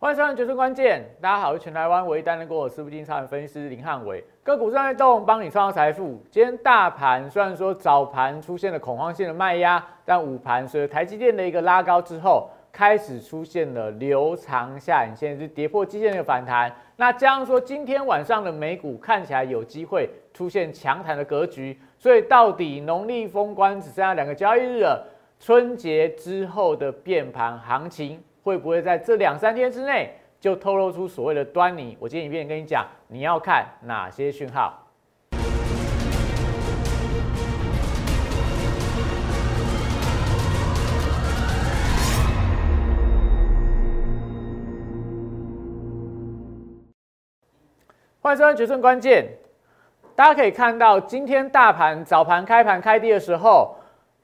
欢迎收看《决胜关键》，大家好，我是全台湾唯一担任过私募金超人分析师林汉伟，个股上在动，帮你创造财富。今天大盘虽然说早盘出现了恐慌性的卖压，但午盘随着台积电的一个拉高之后，开始出现了留长下影线，是跌破基线的反弹。那加上说今天晚上的美股看起来有机会出现强弹的格局，所以到底农历封关只剩下两个交易日了，春节之后的变盘行情。会不会在这两三天之内就透露出所谓的端倪？我今天一遍跟你讲，你要看哪些讯号？欢迎收看《决胜关键》。大家可以看到，今天大盘早盘开盘开低的时候。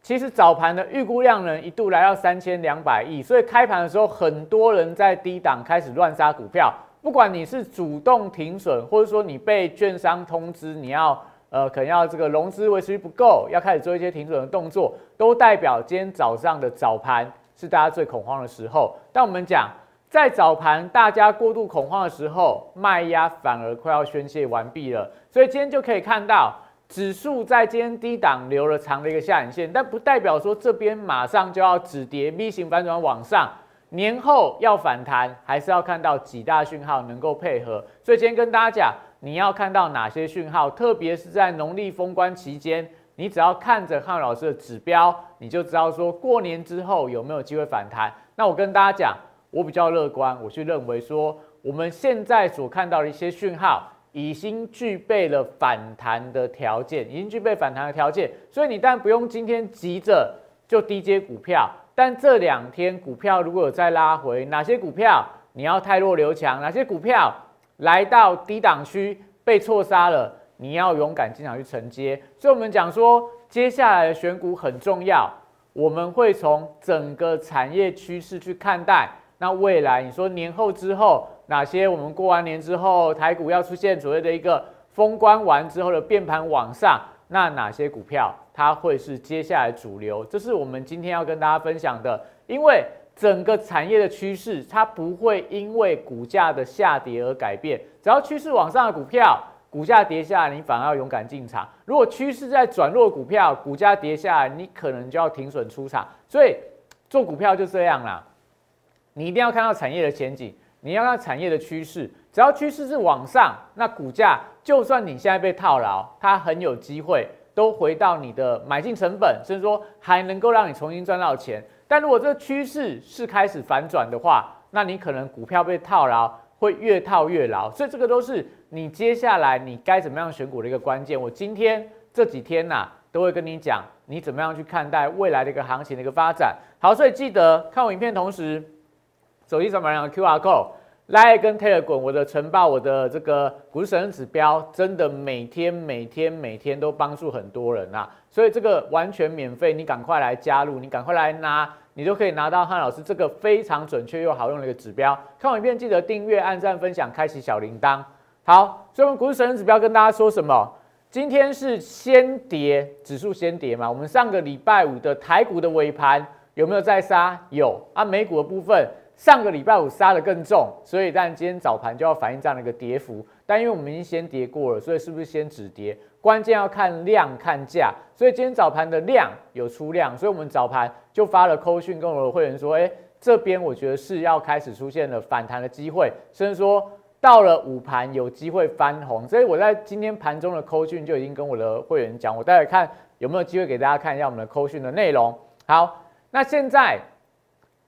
其实早盘的预估量呢，一度来到三千两百亿，所以开盘的时候，很多人在低档开始乱杀股票。不管你是主动停损，或者说你被券商通知你要呃可能要这个融资维持率不够，要开始做一些停损的动作，都代表今天早上的早盘是大家最恐慌的时候。但我们讲，在早盘大家过度恐慌的时候，卖压反而快要宣泄完毕了，所以今天就可以看到。指数在今天低档留了长的一个下影线，但不代表说这边马上就要止跌 V 型反转往上。年后要反弹，还是要看到几大讯号能够配合。所以今天跟大家讲，你要看到哪些讯号，特别是在农历封关期间，你只要看着汉老师的指标，你就知道说过年之后有没有机会反弹。那我跟大家讲，我比较乐观，我去认为说我们现在所看到的一些讯号。已经具备了反弹的条件，已经具备反弹的条件，所以你当然不用今天急着就低接股票，但这两天股票如果有再拉回，哪些股票你要太弱留强，哪些股票来到低档区被错杀了，你要勇敢进场去承接。所以我们讲说，接下来的选股很重要，我们会从整个产业趋势去看待。那未来你说年后之后。哪些我们过完年之后，台股要出现所谓的一个封关完之后的变盘往上？那哪些股票它会是接下来主流？这是我们今天要跟大家分享的。因为整个产业的趋势，它不会因为股价的下跌而改变。只要趋势往上的股票，股价跌下来，你反而要勇敢进场；如果趋势在转弱，股票股价跌下来，你可能就要停损出场。所以做股票就这样啦，你一定要看到产业的前景。你要看产业的趋势，只要趋势是往上，那股价就算你现在被套牢，它很有机会都回到你的买进成本，甚至说还能够让你重新赚到钱。但如果这个趋势是开始反转的话，那你可能股票被套牢会越套越牢。所以这个都是你接下来你该怎么样选股的一个关键。我今天这几天呐都会跟你讲，你怎么样去看待未来的一个行情的一个发展。好，所以记得看我影片同时。手机扫码两个 QR code，来跟 Telegram 我的晨报，我的这个股市神指标，真的每天每天每天都帮助很多人啊！所以这个完全免费，你赶快来加入，你赶快来拿，你就可以拿到汉老师这个非常准确又好用的一个指标。看完影片记得订阅、按赞、分享、开启小铃铛。好，所以我们股市神指标跟大家说什么？今天是先跌，指数先跌嘛？我们上个礼拜五的台股的尾盘有没有再杀？有啊，美股的部分。上个礼拜五杀的更重，所以但今天早盘就要反映这样的一个跌幅。但因为我们已经先跌过了，所以是不是先止跌？关键要看量看价。所以今天早盘的量有出量，所以我们早盘就发了扣讯跟我的会员说：，哎，这边我觉得是要开始出现了反弹的机会，甚至说到了午盘有机会翻红。所以我在今天盘中的扣讯就已经跟我的会员讲，我待会看有没有机会给大家看一下我们的扣讯的内容。好，那现在。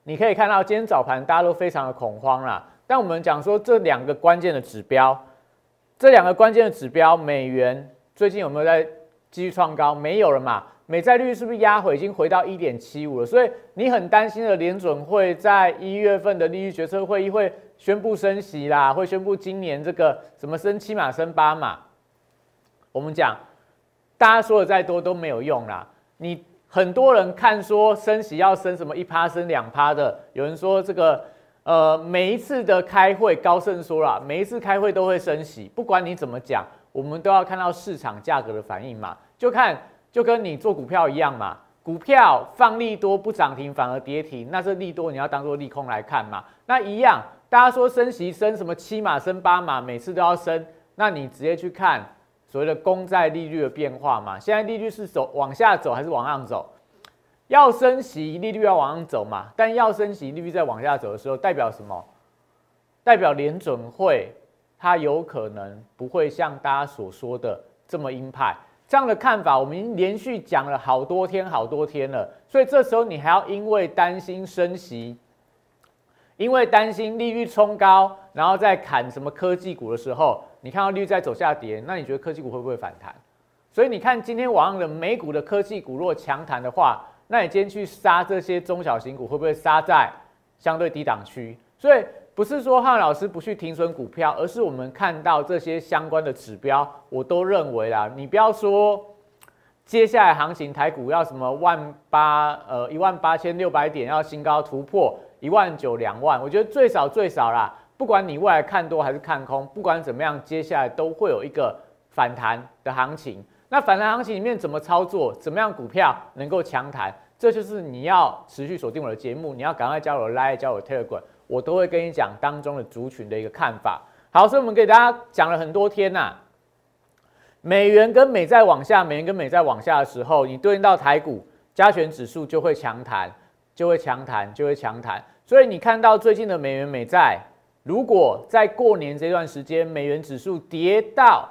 你可以看到今天早盘大家都非常的恐慌啦，但我们讲说这两个关键的指标，这两个关键的指标，美元最近有没有在继续创高？没有了嘛？美债率是不是压回已经回到一点七五了？所以你很担心的联准会在一月份的利率决策会议会宣布升息啦，会宣布今年这个什么升七码升八码？我们讲，大家说的再多都没有用啦，你。很多人看说升息要升什么一趴升两趴的，有人说这个呃每一次的开会，高盛说了，每一次开会都会升息，不管你怎么讲，我们都要看到市场价格的反应嘛，就看就跟你做股票一样嘛，股票放利多不涨停反而跌停，那这利多你要当做利空来看嘛？那一样，大家说升息升什么七码升八码，每次都要升，那你直接去看所谓的公债利率的变化嘛？现在利率是走往下走还是往上走？要升息，利率要往上走嘛？但要升息，利率在往下走的时候，代表什么？代表联准会它有可能不会像大家所说的这么鹰派。这样的看法，我们连续讲了好多天、好多天了。所以这时候你还要因为担心升息，因为担心利率冲高，然后再砍什么科技股的时候，你看到利率在走下跌，那你觉得科技股会不会反弹？所以你看今天晚上的美股的科技股如果强弹的话，那你今天去杀这些中小型股，会不会杀在相对低档区？所以不是说汉老师不去停损股票，而是我们看到这些相关的指标，我都认为啦。你不要说接下来行情台股要什么万八呃一万八千六百点要新高突破一万九两万，我觉得最少最少啦，不管你未来看多还是看空，不管怎么样，接下来都会有一个反弹的行情。那反弹行情里面怎么操作？怎么样股票能够强弹？这就是你要持续锁定我的节目，你要赶快加入 Line，加入 Telegram，我都会跟你讲当中的族群的一个看法。好，所以我们给大家讲了很多天呐，美元跟美债往下，美元跟美债往下的时候，你对应到台股加权指数就会强弹，就会强弹，就会强弹。所以你看到最近的美元美债，如果在过年这段时间，美元指数跌到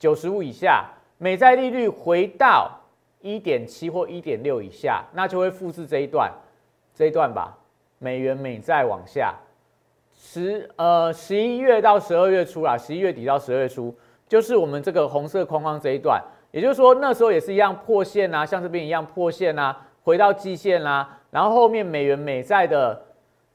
九十五以下。美债利率回到一点七或一点六以下，那就会复制这一段，这一段吧。美元美债往下，十呃十一月到十二月初啦，十一月底到十二月初，就是我们这个红色框框这一段。也就是说，那时候也是一样破线啊，像这边一样破线啊，回到季线啦。然后后面美元美债的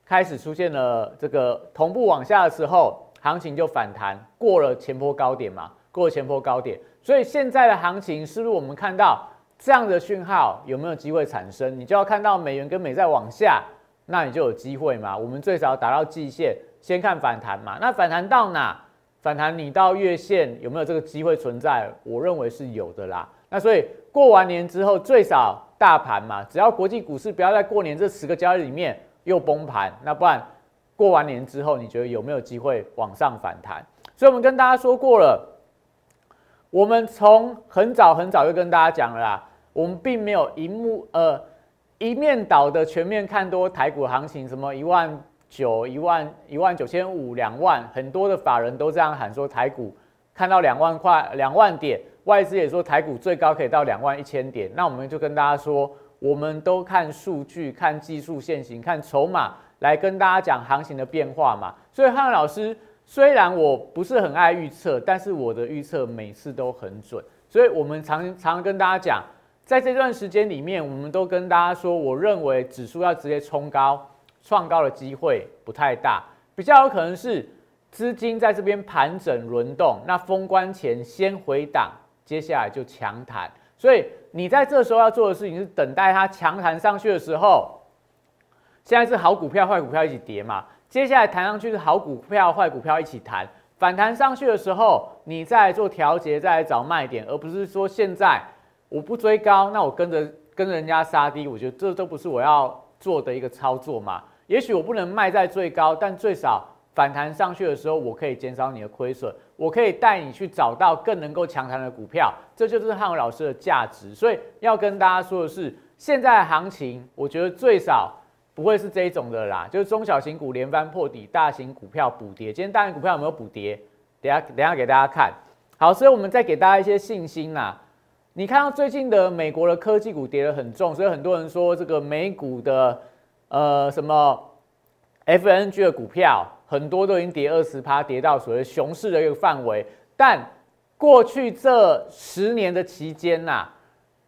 开始出现了这个同步往下的时候，行情就反弹，过了前波高点嘛，过了前波高点。所以现在的行情是不是我们看到这样的讯号有没有机会产生？你就要看到美元跟美债往下，那你就有机会嘛。我们最少达到季线，先看反弹嘛。那反弹到哪？反弹你到月线有没有这个机会存在？我认为是有的啦。那所以过完年之后，最少大盘嘛，只要国际股市不要在过年这十个交易里面又崩盘，那不然过完年之后，你觉得有没有机会往上反弹？所以我们跟大家说过了。我们从很早很早就跟大家讲了啦，我们并没有一目呃一面倒的全面看多台股行情，什么一万九、一万一万九千五、两万，很多的法人都这样喊说台股看到两万块、两万点，外资也说台股最高可以到两万一千点。那我们就跟大家说，我们都看数据、看技术线型、看筹码来跟大家讲行情的变化嘛。所以汉老师。虽然我不是很爱预测，但是我的预测每次都很准，所以我们常常跟大家讲，在这段时间里面，我们都跟大家说，我认为指数要直接冲高、创高的机会不太大，比较有可能是资金在这边盘整轮动，那封关前先回档，接下来就强弹，所以你在这时候要做的事情是等待它强弹上去的时候，现在是好股票、坏股票一起跌嘛。接下来弹上去是好股票、坏股票一起弹，反弹上去的时候，你再做调节，再来找卖点，而不是说现在我不追高，那我跟着跟人家杀低，我觉得这都不是我要做的一个操作嘛。也许我不能卖在最高，但最少反弹上去的时候，我可以减少你的亏损，我可以带你去找到更能够强弹的股票，这就是汉文老师的价值。所以要跟大家说的是，现在行情，我觉得最少。不会是这一种的啦，就是中小型股连番破底，大型股票补跌。今天大型股票有没有补跌？等下等下给大家看。好，所以我们再给大家一些信心啦。你看到最近的美国的科技股跌得很重，所以很多人说这个美股的呃什么 FNG 的股票很多都已经跌二十趴，跌到所谓熊市的一个范围。但过去这十年的期间呐。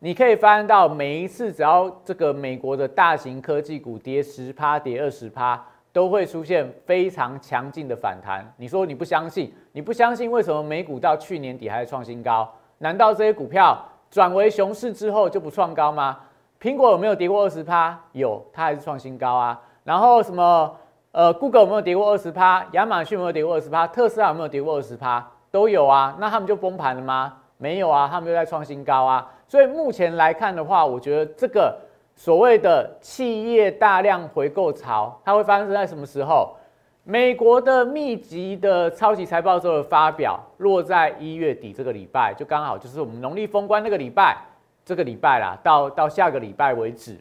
你可以发现到，每一次只要这个美国的大型科技股跌十趴、跌二十趴，都会出现非常强劲的反弹。你说你不相信？你不相信？为什么美股到去年底还是创新高？难道这些股票转为熊市之后就不创高吗？苹果有没有跌过二十趴？有，它还是创新高啊。然后什么？呃，Google 有没有跌过二十趴？亚马逊有没有跌过二十趴？特斯拉有没有跌过二十趴？都有啊。那他们就崩盘了吗？没有啊，他们又在创新高啊。所以目前来看的话，我觉得这个所谓的企业大量回购潮，它会发生在什么时候？美国的密集的超级财报周的发表落在一月底这个礼拜，就刚好就是我们农历封关那个礼拜，这个礼拜啦，到到下个礼拜为止，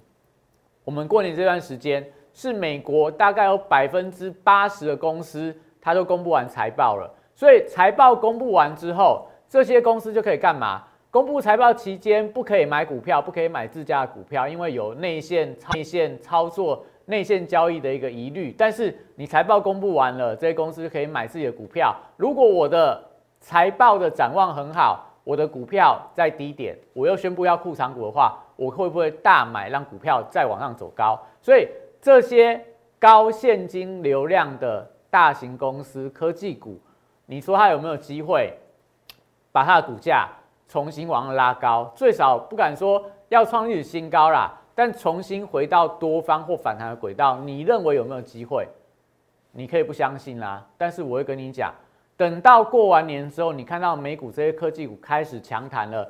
我们过年这段时间是美国大概有百分之八十的公司，它都公布完财报了。所以财报公布完之后，这些公司就可以干嘛？公布财报期间不可以买股票，不可以买自家的股票，因为有内线内线操作。内线交易的一个疑虑，但是你财报公布完了，这些公司就可以买自己的股票。如果我的财报的展望很好，我的股票在低点，我又宣布要库藏股的话，我会不会大买，让股票再往上走高？所以这些高现金流量的大型公司科技股，你说它有没有机会把它的股价重新往上拉高？最少不敢说要创历史新高啦。但重新回到多方或反弹的轨道，你认为有没有机会？你可以不相信啦，但是我会跟你讲，等到过完年之后，你看到美股这些科技股开始强弹了，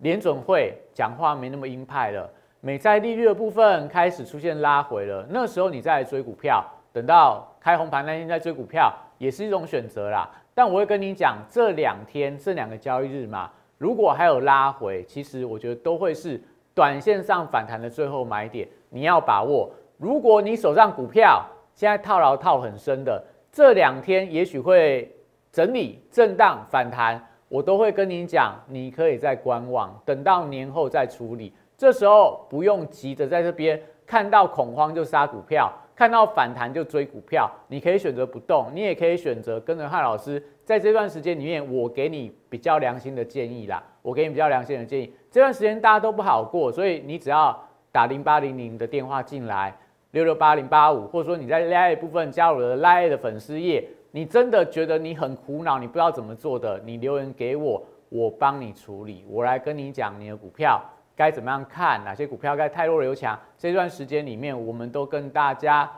联准会讲话没那么鹰派了，美债利率的部分开始出现拉回了，那时候你再来追股票，等到开红盘那天再追股票也是一种选择啦。但我会跟你讲，这两天这两个交易日嘛，如果还有拉回，其实我觉得都会是。短线上反弹的最后买点，你要把握。如果你手上股票现在套牢套很深的，这两天也许会整理震荡反弹，我都会跟你讲，你可以再观望，等到年后再处理。这时候不用急着在这边看到恐慌就杀股票，看到反弹就追股票。你可以选择不动，你也可以选择跟着汉老师，在这段时间里面，我给你比较良心的建议啦。我给你比较良心的建议。这段时间大家都不好过，所以你只要打零八零零的电话进来，六六八零八五，或者说你在 l i 部分加入了 l i 的粉丝页，你真的觉得你很苦恼，你不知道怎么做的，你留言给我，我帮你处理，我来跟你讲你的股票该怎么样看，哪些股票该太弱留强。这段时间里面，我们都跟大家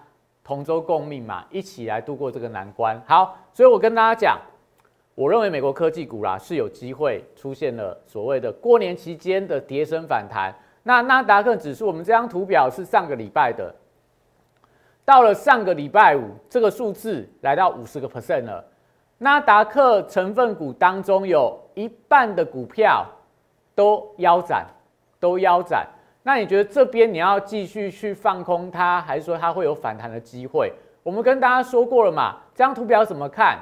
同舟共命嘛，一起来度过这个难关。好，所以我跟大家讲。我认为美国科技股啦是有机会出现了所谓的过年期间的跌升反弹。那纳达克指数，我们这张图表是上个礼拜的，到了上个礼拜五，这个数字来到五十个 percent 了。纳达克成分股当中有一半的股票都腰斩，都腰斩。那你觉得这边你要继续去放空它，还是说它会有反弹的机会？我们跟大家说过了嘛，这张图表怎么看？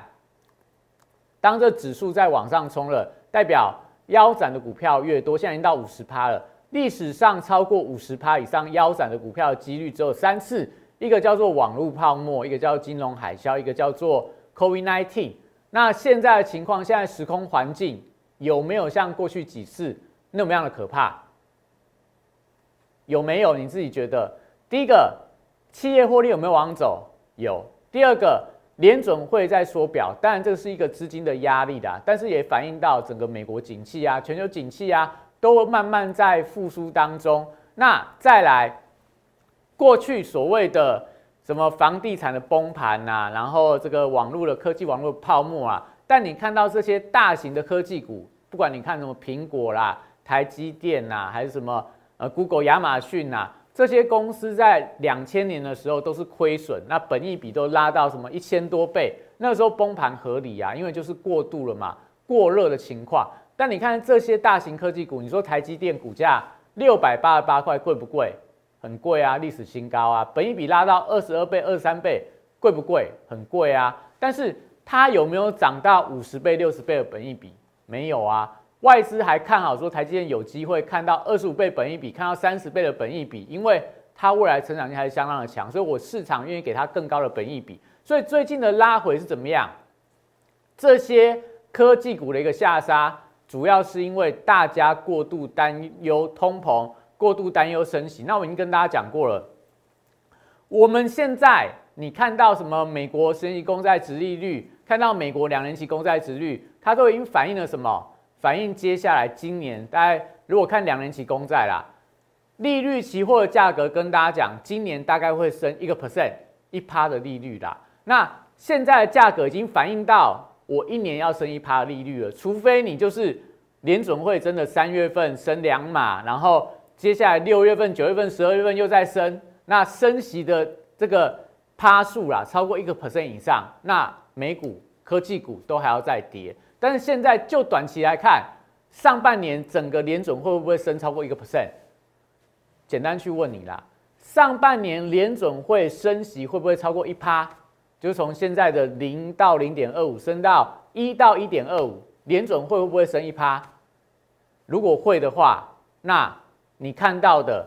当这指数在往上冲了，代表腰斩的股票越多，现在已经到五十趴了。历史上超过五十趴以上腰斩的股票的几率只有三次，一个叫做网络泡沫，一个叫金融海啸，一个叫做 COVID-19。那现在的情况，现在时空环境有没有像过去几次那么样的可怕？有没有？你自己觉得？第一个，企业获利有没有往走？有。第二个。联准会在缩表，当然这是一个资金的压力的，但是也反映到整个美国景气啊、全球景气啊，都慢慢在复苏当中。那再来，过去所谓的什么房地产的崩盘呐，然后这个网络的科技网络泡沫啊，但你看到这些大型的科技股，不管你看什么苹果啦、台积电呐，还是什么呃 Google、亚马逊呐。这些公司在两千年的时候都是亏损，那本益比都拉到什么一千多倍，那时候崩盘合理啊，因为就是过度了嘛，过热的情况。但你看这些大型科技股，你说台积电股价六百八十八块贵不贵？很贵啊，历史新高啊，本益比拉到二十二倍、二三倍，贵不贵？很贵啊。但是它有没有涨到五十倍、六十倍的本益比？没有啊。外资还看好说台积电有机会看到二十五倍本益比，看到三十倍的本益比，因为它未来成长性还是相当的强，所以我市场愿意给它更高的本益比。所以最近的拉回是怎么样？这些科技股的一个下杀，主要是因为大家过度担忧通膨，过度担忧升息。那我已经跟大家讲过了，我们现在你看到什么？美国十年公债殖利率，看到美国两年期公债殖率，它都已经反映了什么？反映接下来今年大概如果看两年期公债啦，利率期货的价格跟大家讲，今年大概会升一个 percent 一趴的利率啦。那现在的价格已经反映到我一年要升一趴利率了，除非你就是联准会真的三月份升两码，然后接下来六月份、九月份、十二月份又在升，那升息的这个趴数啦，超过一个 percent 以上，那美股科技股都还要再跌。但是现在就短期来看，上半年整个联准会不会升超过一个 percent？简单去问你啦，上半年联准会升息会不会超过一趴？就从现在的零到零点二五升到一到一点二五，联准会会不会升一趴？如果会的话，那你看到的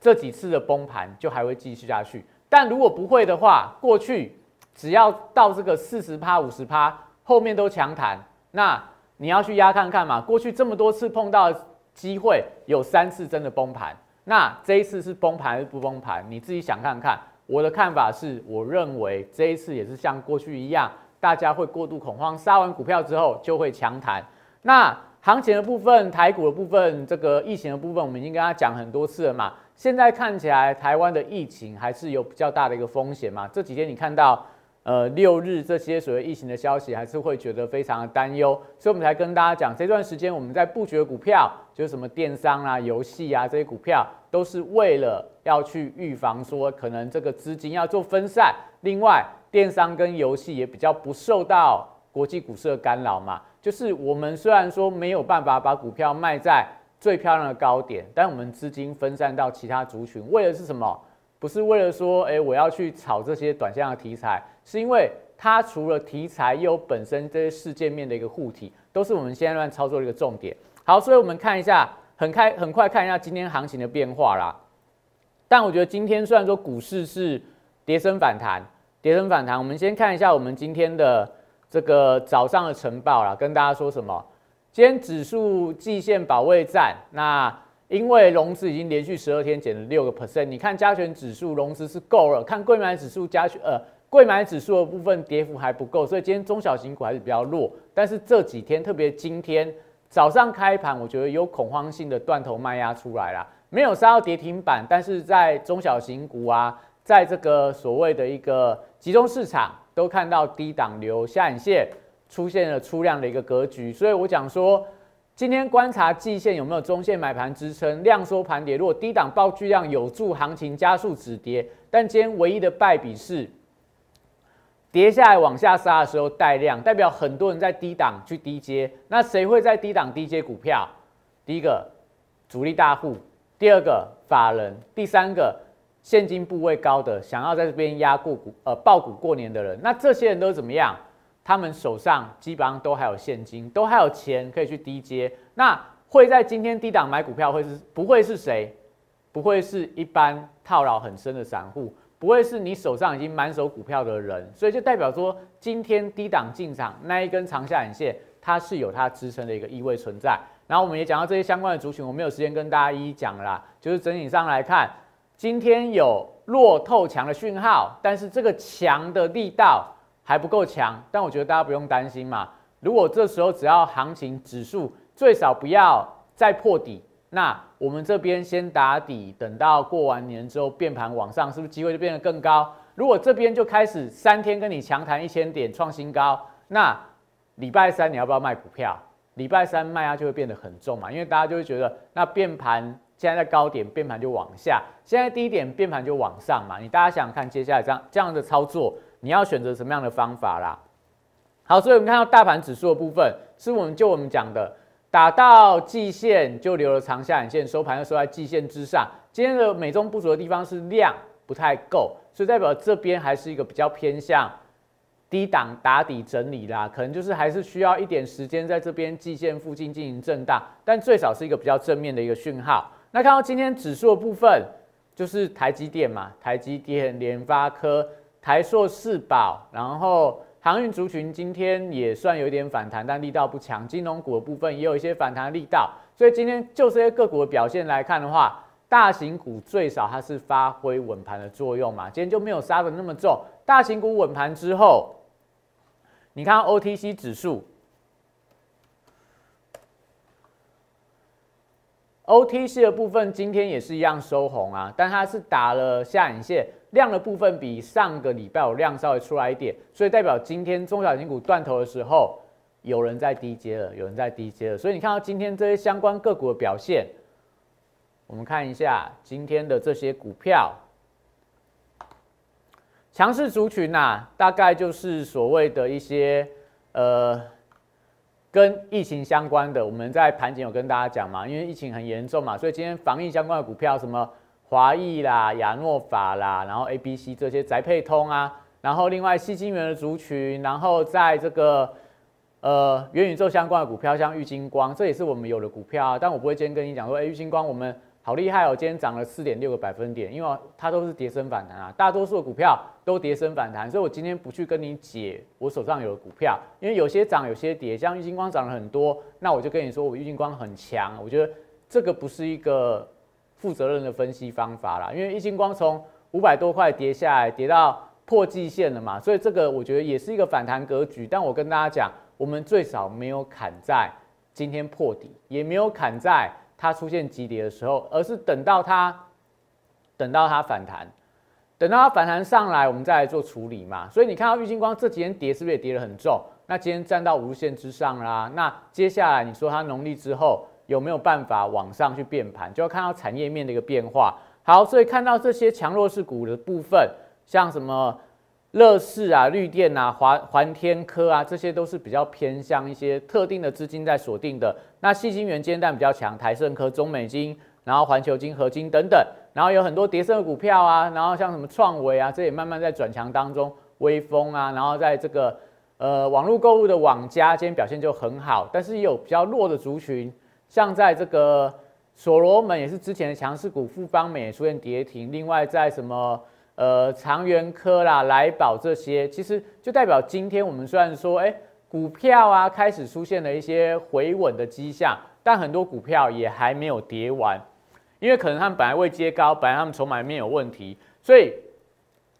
这几次的崩盘就还会继续下去。但如果不会的话，过去只要到这个四十趴、五十趴，后面都强弹。那你要去压看看嘛？过去这么多次碰到机会，有三次真的崩盘。那这一次是崩盘还是不崩盘？你自己想看看。我的看法是，我认为这一次也是像过去一样，大家会过度恐慌，杀完股票之后就会强弹。那行情的部分、台股的部分、这个疫情的部分，我们已经跟他讲很多次了嘛。现在看起来，台湾的疫情还是有比较大的一个风险嘛。这几天你看到，呃，六日这些所谓疫情的消息，还是会觉得非常的担忧，所以我们才跟大家讲，这段时间我们在布局的股票，就是什么电商啊、游戏啊这些股票，都是为了。要去预防说可能这个资金要做分散，另外电商跟游戏也比较不受到国际股市的干扰嘛。就是我们虽然说没有办法把股票卖在最漂亮的高点，但我们资金分散到其他族群，为的是什么？不是为了说，哎，我要去炒这些短线的题材，是因为它除了题材，又有本身这些事件面的一个护体，都是我们现在乱操作的一个重点。好，所以我们看一下，很开很快看一下今天行情的变化啦。但我觉得今天虽然说股市是跌升反弹，跌升反弹，我们先看一下我们今天的这个早上的晨报啦，跟大家说什么？今天指数季线保卫战，那因为融资已经连续十二天减了六个 percent，你看加权指数融资是够了，看贵买指数加权呃贵买指数的部分跌幅还不够，所以今天中小型股还是比较弱。但是这几天，特别今天早上开盘，我觉得有恐慌性的断头卖压出来了。没有杀到跌停板，但是在中小型股啊，在这个所谓的一个集中市场，都看到低档流下影线出现了出量的一个格局，所以我讲说，今天观察季线有没有中线买盘支撑，量缩盘跌，如果低档爆巨量有助行情加速止跌，但今天唯一的败笔是跌下来往下杀的时候带量，代表很多人在低档去低接，那谁会在低档低接股票？第一个主力大户。第二个法人，第三个现金部位高的，想要在这边压过股，呃，爆股过年的人，那这些人都怎么样？他们手上基本上都还有现金，都还有钱可以去低接。那会在今天低档买股票，会是不会是谁？不会是一般套牢很深的散户，不会是你手上已经满手股票的人，所以就代表说，今天低档进场那一根长下影线，它是有它支撑的一个意味存在。然后我们也讲到这些相关的族群，我没有时间跟大家一一讲啦。就是整体上来看，今天有弱透强的讯号，但是这个强的力道还不够强。但我觉得大家不用担心嘛。如果这时候只要行情指数最少不要再破底，那我们这边先打底，等到过完年之后变盘往上，是不是机会就变得更高？如果这边就开始三天跟你强弹一千点创新高，那礼拜三你要不要卖股票？礼拜三卖压就会变得很重嘛，因为大家就会觉得那变盘现在在高点，变盘就往下；现在低点变盘就往上嘛。你大家想想看，接下来这样这样的操作，你要选择什么样的方法啦？好，所以我们看到大盘指数的部分，是我们就我们讲的，打到季线就留了长下影线，收盘又收在季线之上。今天的美中不足的地方是量不太够，所以代表这边还是一个比较偏向。低档打底整理啦，可能就是还是需要一点时间在这边季线附近进行震荡，但最少是一个比较正面的一个讯号。那看到今天指数的部分，就是台积电嘛，台积电、联发科、台硕、四宝，然后航运族群今天也算有点反弹，但力道不强。金融股的部分也有一些反弹力道，所以今天就这些个股的表现来看的话，大型股最少它是发挥稳盘的作用嘛，今天就没有杀的那么重。大型股稳盘之后。你看 OTC 指数，OTC 的部分今天也是一样收红啊，但它是打了下影线，量的部分比上个礼拜有量稍微出来一点，所以代表今天中小型股断头的时候，有人在低接了，有人在低接了，所以你看到今天这些相关个股的表现，我们看一下今天的这些股票，强势族群呐，大概就是所谓的一些呃跟疫情相关的，我们在盘前有跟大家讲嘛，因为疫情很严重嘛，所以今天防疫相关的股票，什么华裔啦、亚诺法啦，然后 A、B、C 这些宅配通啊，然后另外细晶圆的族群，然后在这个。呃，元宇宙相关的股票，像玉金光，这也是我们有的股票啊。但我不会今天跟你讲说，哎，玉金光我们好厉害哦，今天涨了四点六个百分点，因为它都是跌升反弹啊，大多数的股票都跌升反弹，所以我今天不去跟你解我手上有的股票，因为有些涨，有些跌，像玉金光涨了很多，那我就跟你说我玉金光很强，我觉得这个不是一个负责任的分析方法啦，因为玉金光从五百多块跌下来，跌到破季线了嘛，所以这个我觉得也是一个反弹格局，但我跟大家讲。我们最少没有砍在今天破底，也没有砍在它出现急跌的时候，而是等到它等到它反弹，等到它反弹上来，我们再来做处理嘛。所以你看到玉金光这几天跌是不是也跌得很重？那今天站到五日线之上啦。那接下来你说它农历之后有没有办法往上去变盘？就要看到产业面的一个变化。好，所以看到这些强弱势股的部分，像什么？乐视啊、绿电啊、华环天科啊，这些都是比较偏向一些特定的资金在锁定的。那细晶元间弹比较强，台盛科、中美金，然后环球金、合金等等，然后有很多叠升的股票啊，然后像什么创维啊，这也慢慢在转强当中。微风啊，然后在这个呃网络购物的网家，今天表现就很好，但是也有比较弱的族群，像在这个所罗门也是之前的强势股，富邦美也出现跌停。另外在什么？呃，长源科啦、来宝这些，其实就代表今天我们虽然说，哎，股票啊开始出现了一些回稳的迹象，但很多股票也还没有跌完，因为可能他们本来未接高，本来他们筹码面有问题，所以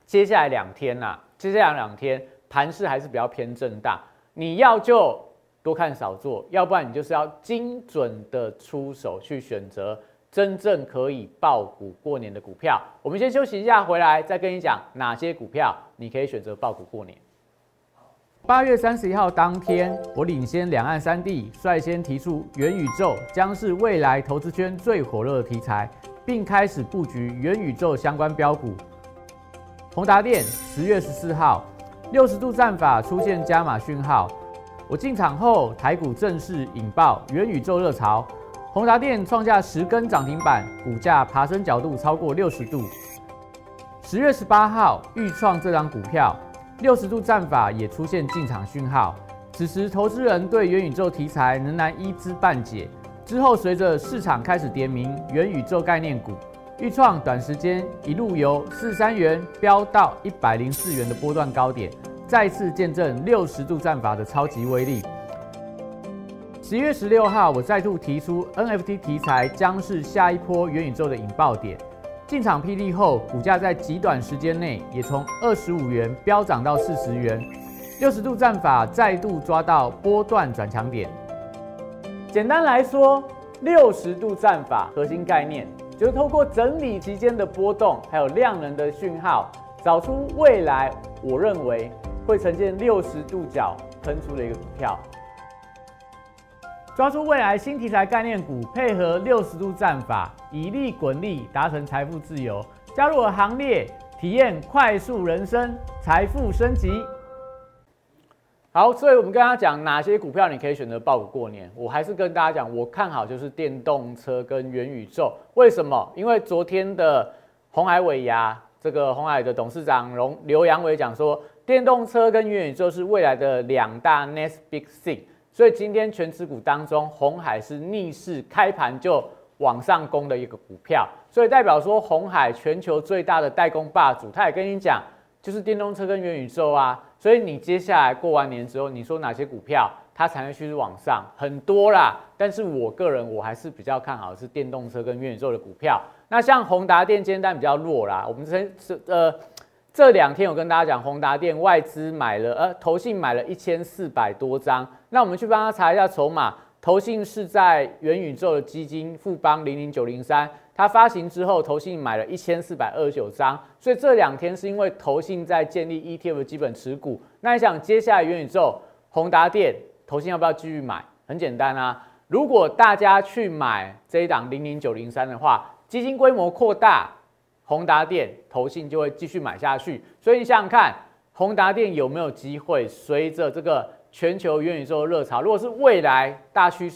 接下来两天呐，接下来两天盘势还是比较偏震荡，你要就多看少做，要不然你就是要精准的出手去选择。真正可以爆股过年的股票，我们先休息一下，回来再跟你讲哪些股票你可以选择爆股过年。八月三十一号当天，我领先两岸三地，率先提出元宇宙将是未来投资圈最火热的题材，并开始布局元宇宙相关标股。宏达电十月十四号，六十度战法出现加码讯号，我进场后，台股正式引爆元宇宙热潮。宏达电创下十根涨停板，股价爬升角度超过六十度。十月十八号，预创这张股票六十度战法也出现进场讯号。此时，投资人对元宇宙题材仍然一知半解。之后，随着市场开始点名元宇宙概念股，预创短时间一路由四三元飙到一百零四元的波段高点，再次见证六十度战法的超级威力。十一月十六号，我再度提出 NFT 题材将是下一波元宇宙的引爆点。进场霹雳后，股价在极短时间内也从二十五元飙涨到四十元。六十度战法再度抓到波段转强点。简单来说，六十度战法核心概念就是透过整理期间的波动，还有量能的讯号，找出未来我认为会呈现六十度角喷出的一个股票。抓住未来新题材概念股，配合六十度战法，以利滚利，达成财富自由。加入我行列，体验快速人生，财富升级。好，所以我们跟大家讲哪些股票你可以选择爆股过年。我还是跟大家讲，我看好就是电动车跟元宇宙。为什么？因为昨天的红海尾牙，这个红海的董事长龙刘阳伟讲说，电动车跟元宇宙是未来的两大 next big thing。所以今天全指股当中，红海是逆势开盘就往上攻的一个股票，所以代表说红海全球最大的代工霸主，他也跟你讲，就是电动车跟元宇宙啊。所以你接下来过完年之后，你说哪些股票它才能趋势往上？很多啦，但是我个人我还是比较看好是电动车跟元宇宙的股票。那像宏达电今天比较弱啦，我们这是呃。这两天我跟大家讲，宏达电外资买了，呃，投信买了一千四百多张。那我们去帮他查一下筹码，投信是在元宇宙的基金富邦零零九零三，它发行之后，投信买了一千四百二十九张，所以这两天是因为投信在建立 ETF 的基本持股。那你想，接下来元宇宙、宏达电，投信要不要继续买？很简单啊，如果大家去买这一档零零九零三的话，基金规模扩大，宏达电投信就会继续买下去。所以你想想看，宏达电有没有机会随着这个？全球元宇宙的热潮，如果是未来大趋势。